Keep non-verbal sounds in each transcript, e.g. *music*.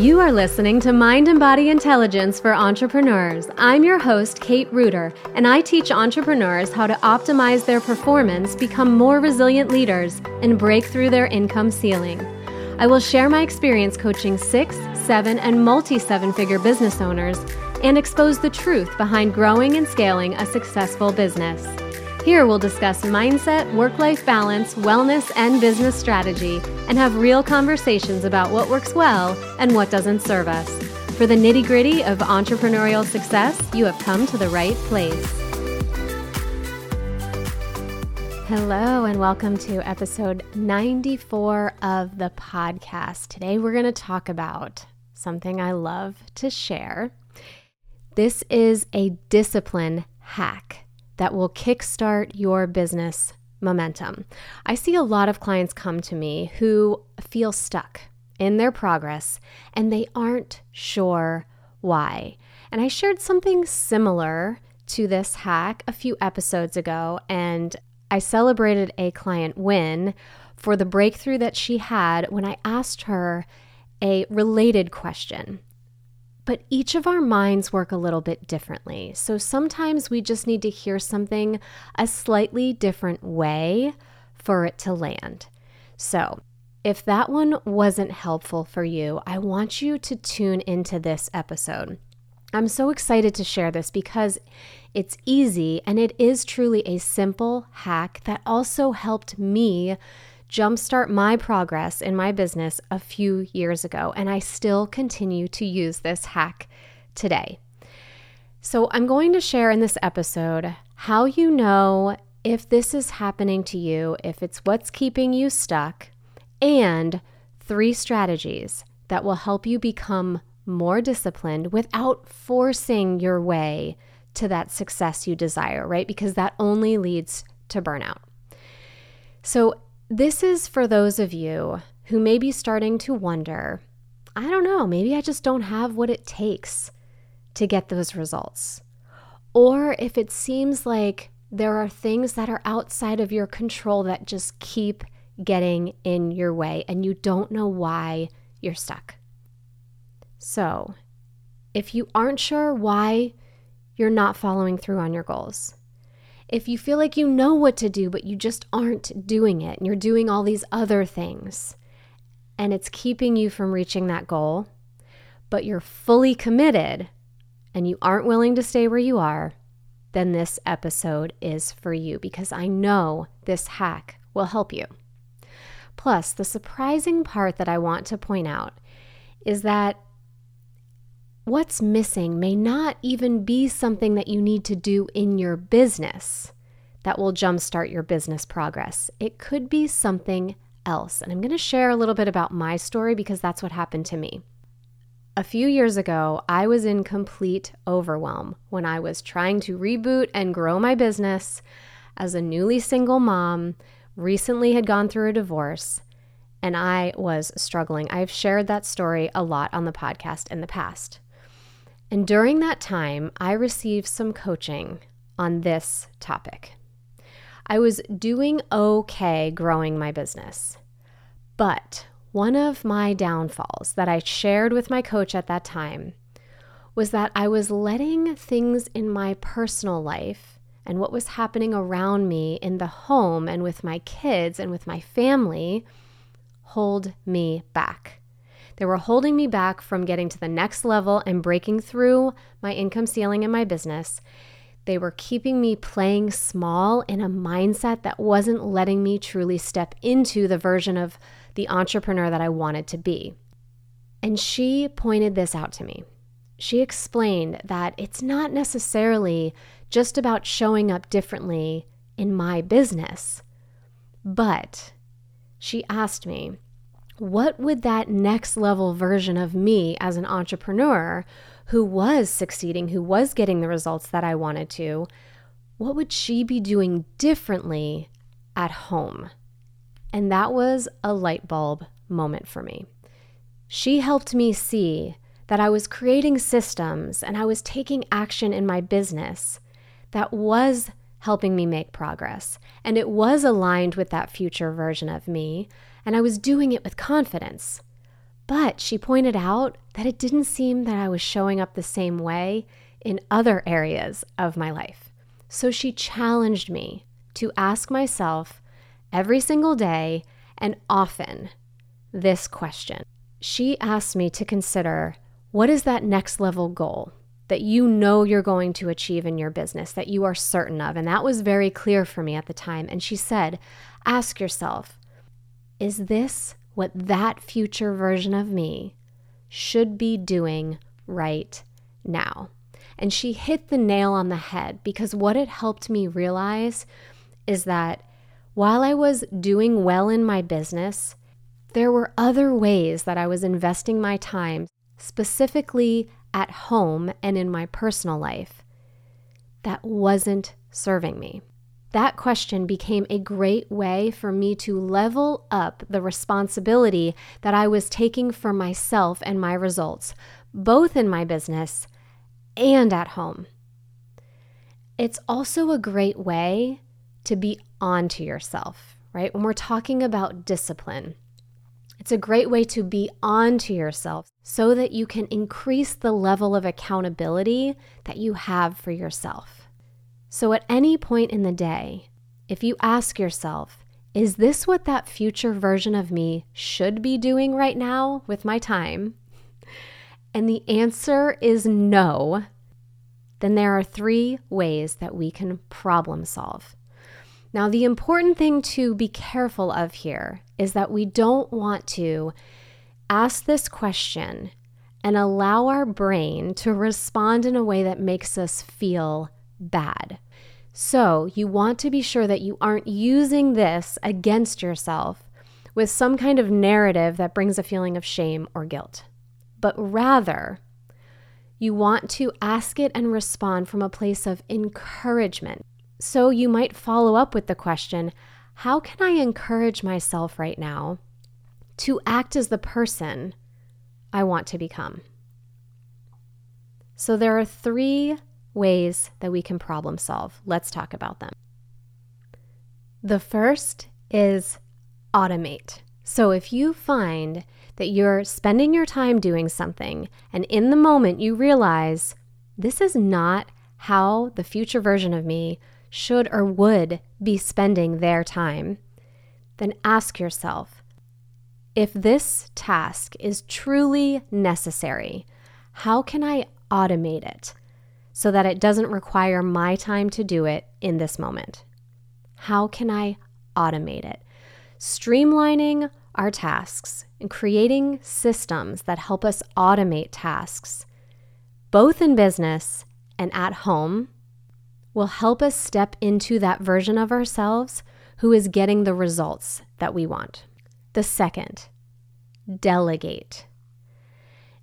You are listening to Mind and Body Intelligence for Entrepreneurs. I'm your host, Kate Reuter, and I teach entrepreneurs how to optimize their performance, become more resilient leaders, and break through their income ceiling. I will share my experience coaching six, seven, and multi seven figure business owners and expose the truth behind growing and scaling a successful business. Here we'll discuss mindset, work life balance, wellness, and business strategy, and have real conversations about what works well and what doesn't serve us. For the nitty gritty of entrepreneurial success, you have come to the right place. Hello, and welcome to episode 94 of the podcast. Today, we're going to talk about something I love to share. This is a discipline hack that will kickstart your business momentum. I see a lot of clients come to me who feel stuck in their progress and they aren't sure why. And I shared something similar to this hack a few episodes ago, and I celebrated a client win for the breakthrough that she had when I asked her a related question. But each of our minds work a little bit differently. So sometimes we just need to hear something a slightly different way for it to land. So, if that one wasn't helpful for you, I want you to tune into this episode. I'm so excited to share this because it's easy and it is truly a simple hack that also helped me jumpstart my progress in my business a few years ago, and I still continue to use this hack today. So, I'm going to share in this episode how you know if this is happening to you, if it's what's keeping you stuck, and three strategies that will help you become more disciplined without forcing your way to that success you desire, right? Because that only leads to burnout. So, this is for those of you who may be starting to wonder I don't know, maybe I just don't have what it takes to get those results. Or if it seems like there are things that are outside of your control that just keep getting in your way and you don't know why you're stuck. So, if you aren't sure why you're not following through on your goals, if you feel like you know what to do, but you just aren't doing it, and you're doing all these other things, and it's keeping you from reaching that goal, but you're fully committed and you aren't willing to stay where you are, then this episode is for you because I know this hack will help you. Plus, the surprising part that I want to point out is that what's missing may not even be something that you need to do in your business that will jumpstart your business progress. It could be something else. And I'm going to share a little bit about my story because that's what happened to me. A few years ago, I was in complete overwhelm when I was trying to reboot and grow my business as a newly single mom, recently had gone through a divorce, and I was struggling. I've shared that story a lot on the podcast in the past. And during that time, I received some coaching on this topic. I was doing okay growing my business, but one of my downfalls that I shared with my coach at that time was that I was letting things in my personal life and what was happening around me in the home and with my kids and with my family hold me back. They were holding me back from getting to the next level and breaking through my income ceiling in my business. They were keeping me playing small in a mindset that wasn't letting me truly step into the version of the entrepreneur that I wanted to be. And she pointed this out to me. She explained that it's not necessarily just about showing up differently in my business, but she asked me, what would that next level version of me as an entrepreneur who was succeeding, who was getting the results that I wanted to, what would she be doing differently at home? And that was a light bulb moment for me. She helped me see that I was creating systems and I was taking action in my business that was helping me make progress. And it was aligned with that future version of me and I was doing it with confidence. But she pointed out that it didn't seem that I was showing up the same way in other areas of my life. So she challenged me to ask myself every single day and often this question. She asked me to consider what is that next level goal that you know you're going to achieve in your business, that you are certain of. And that was very clear for me at the time. And she said, ask yourself, is this what that future version of me should be doing right now? And she hit the nail on the head because what it helped me realize is that while I was doing well in my business, there were other ways that I was investing my time, specifically at home and in my personal life, that wasn't serving me. That question became a great way for me to level up the responsibility that I was taking for myself and my results, both in my business and at home. It's also a great way to be on to yourself, right? When we're talking about discipline, it's a great way to be on to yourself so that you can increase the level of accountability that you have for yourself. So, at any point in the day, if you ask yourself, is this what that future version of me should be doing right now with my time? And the answer is no, then there are three ways that we can problem solve. Now, the important thing to be careful of here is that we don't want to ask this question and allow our brain to respond in a way that makes us feel bad. So, you want to be sure that you aren't using this against yourself with some kind of narrative that brings a feeling of shame or guilt, but rather, you want to ask it and respond from a place of encouragement. So you might follow up with the question How can I encourage myself right now to act as the person I want to become? So there are three ways that we can problem solve. Let's talk about them. The first is automate. So if you find that you're spending your time doing something and in the moment you realize this is not how the future version of me should or would be spending their time, then ask yourself if this task is truly necessary, how can I automate it so that it doesn't require my time to do it in this moment? How can I automate it? Streamlining our tasks and creating systems that help us automate tasks, both in business and at home, will help us step into that version of ourselves who is getting the results that we want. The second, delegate.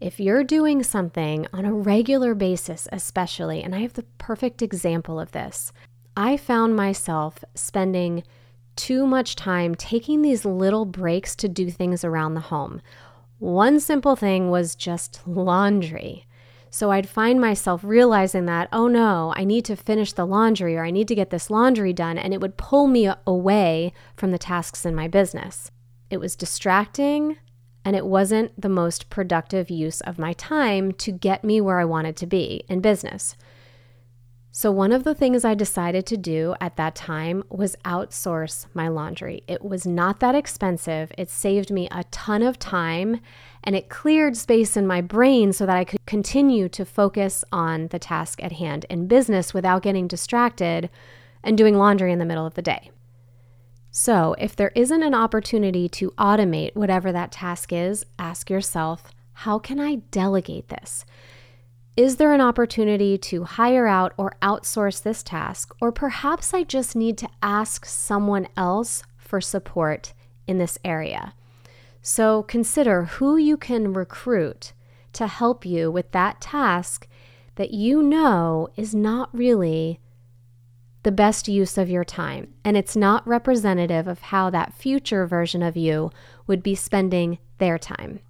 If you're doing something on a regular basis, especially, and I have the perfect example of this, I found myself spending too much time taking these little breaks to do things around the home. One simple thing was just laundry. So I'd find myself realizing that, oh no, I need to finish the laundry or I need to get this laundry done, and it would pull me away from the tasks in my business. It was distracting and it wasn't the most productive use of my time to get me where I wanted to be in business. So, one of the things I decided to do at that time was outsource my laundry. It was not that expensive, it saved me a ton of time, and it cleared space in my brain so that I could continue to focus on the task at hand in business without getting distracted and doing laundry in the middle of the day. So, if there isn't an opportunity to automate whatever that task is, ask yourself, how can I delegate this? Is there an opportunity to hire out or outsource this task? Or perhaps I just need to ask someone else for support in this area. So consider who you can recruit to help you with that task that you know is not really the best use of your time. And it's not representative of how that future version of you would be spending their time.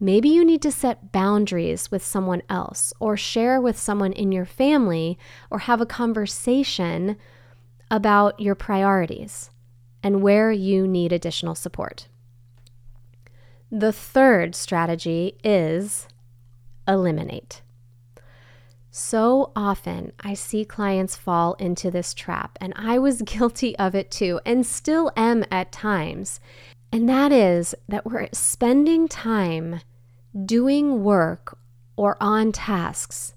Maybe you need to set boundaries with someone else, or share with someone in your family, or have a conversation about your priorities and where you need additional support. The third strategy is eliminate. So often I see clients fall into this trap, and I was *laughs* guilty of it too, and still am at times. And that is that we're spending time doing work or on tasks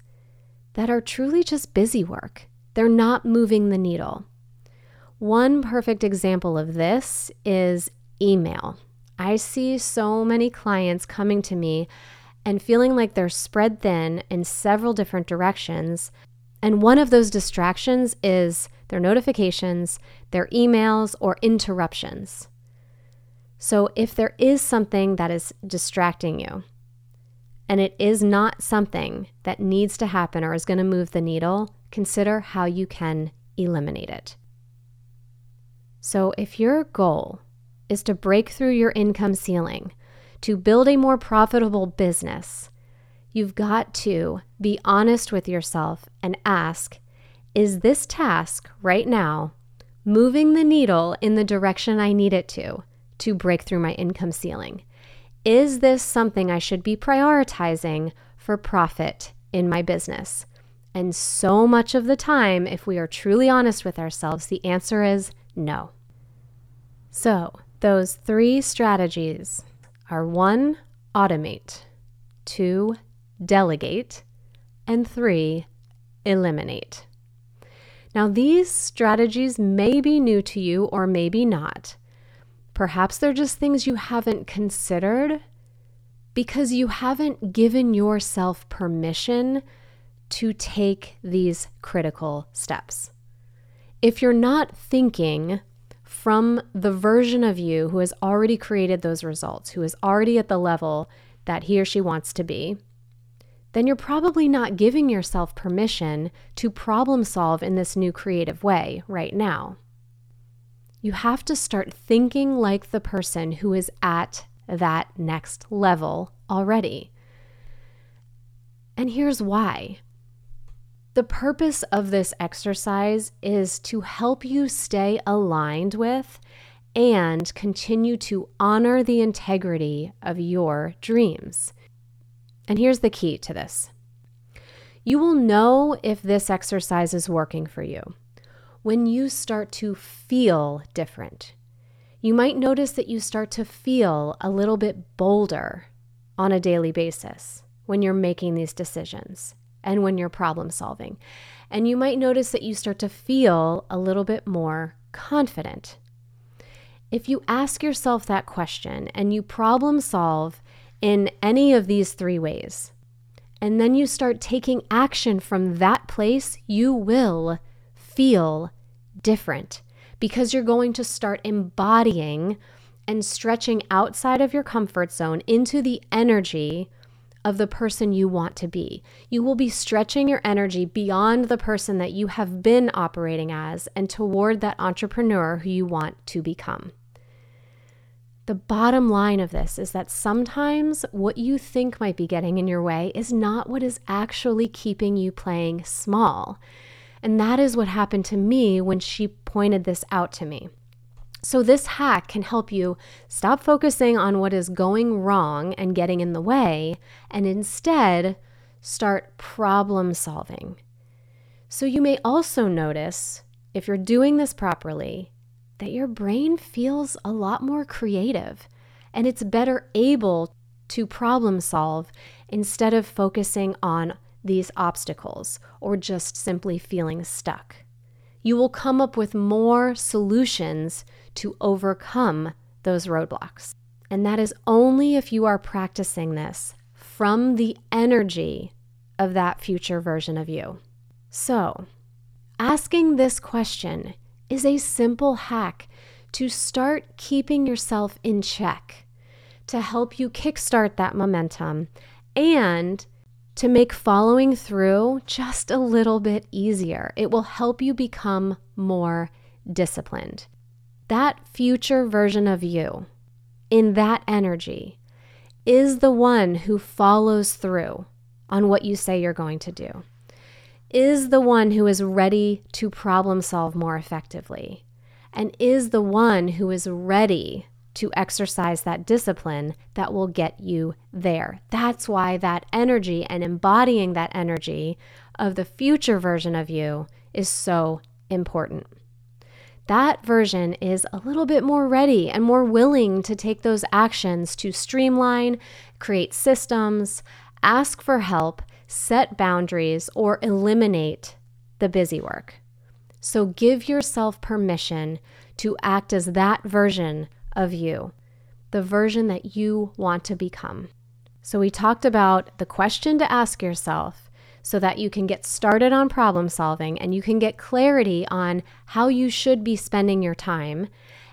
that are truly just busy work. They're not moving the needle. One perfect example of this is email. I see so many clients coming to me and feeling like they're spread thin in several different directions. And one of those distractions is their notifications, their emails, or interruptions. So if there is something that is distracting you, and it is not something that needs to happen or is going to move the needle, consider how you can eliminate it. So, if your goal is to break through your income ceiling, to build a more profitable business, you've got to be honest with yourself and ask Is this task right now moving the needle in the direction I need it to to break through my income ceiling? Is this something I should be prioritizing for profit in my business? And so much of the time, if we are truly honest with ourselves, the answer is no. So, those three strategies are one, automate, two, delegate, and three, eliminate. Now, these strategies may be new to you or maybe not. Perhaps they're just things you haven't considered because you haven't given yourself permission to take these critical steps. If you're not thinking from the version of you who has already created those results, who is already at the level that he or she wants to be, then you're probably not giving yourself permission to problem solve in this new creative way right now you have to start thinking like the person who is at that next level already. And here's why. The purpose of this exercise is to help you stay aligned with and continue to honor the integrity of your dreams. And here's the key to this you will know if this exercise is working for you when you start to feel different. You might notice that you start to feel a little bit bolder on a daily basis when you're making these decisions and when you're problem solving. And you might notice that you start to feel a little bit more confident. If you ask yourself that question and you problem solve in any of these three ways, and then you start taking action from that place, you will feel different because you're going to start embodying and stretching outside of your comfort zone into the energy of the person you want to be. You will be stretching your energy beyond the person that you have been operating as and toward that entrepreneur who you want to become. The bottom line of this is that sometimes what you think might be getting in your way is not what is actually keeping you playing small. And that is what happened to me when she pointed this out to me. So, this hack can help you stop focusing on what is going wrong and getting in the way, and instead start problem solving. So, you may also notice, if you're doing this properly, that your brain feels a lot more creative and it's better able to problem solve instead of focusing on these obstacles or just simply feeling stuck. You will come up with more solutions to overcome those roadblocks. And that is only if you are practicing this from the energy of that future version of you. So, asking this question is a simple hack to start keeping yourself in check, to help you kickstart that momentum, and to make following through just a little bit easier. It will help you become more disciplined. That future version of you, in that energy, is the one who follows through on what you say you're going to do, is the one who is ready to problem solve more effectively, and is the one who is ready to exercise that discipline that will get you there. That's why that energy and embodying that energy of the future version of you is so important. That version is a little bit more ready and more willing to take those actions to streamline, create systems, ask for help, set boundaries, or eliminate the busy work. So give yourself permission to act as that version of you, the version that you want to become. So, we talked about the question to ask yourself so that you can get started on problem solving and you can get clarity on how you should be spending your time.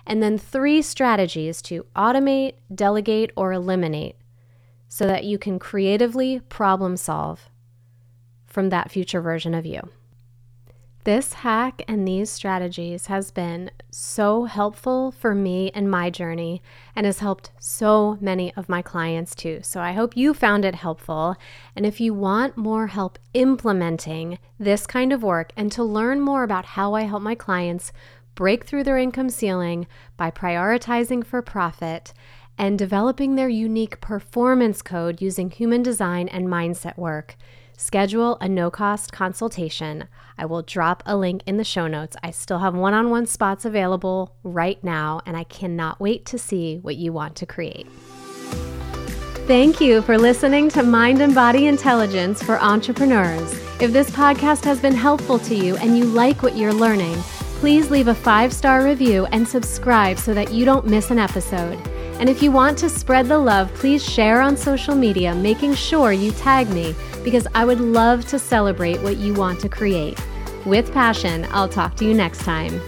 And then three strategies to automate, delegate, or eliminate so that you can creatively problem solve from that future version of you. This hack and these strategies has been so helpful for me in my journey and has helped so many of my clients too. So I hope you found it helpful. And if you want more help implementing this kind of work and to learn more about how I help my clients break through their income ceiling by prioritizing for profit and developing their unique performance code using human design and mindset work, schedule a no cost consultation. I will drop a link in the show notes. I still have one on one spots available right now, and I cannot wait to see what you want to create. Thank you for listening to Mind and Body Intelligence for Entrepreneurs. If this podcast has been helpful to you and you like what you're learning, please leave a five star review and subscribe so that you don't miss an episode. And if you want to spread the love, please share on social media, making sure you tag me because I would love to celebrate what you want to create. With passion, I'll talk to you next time.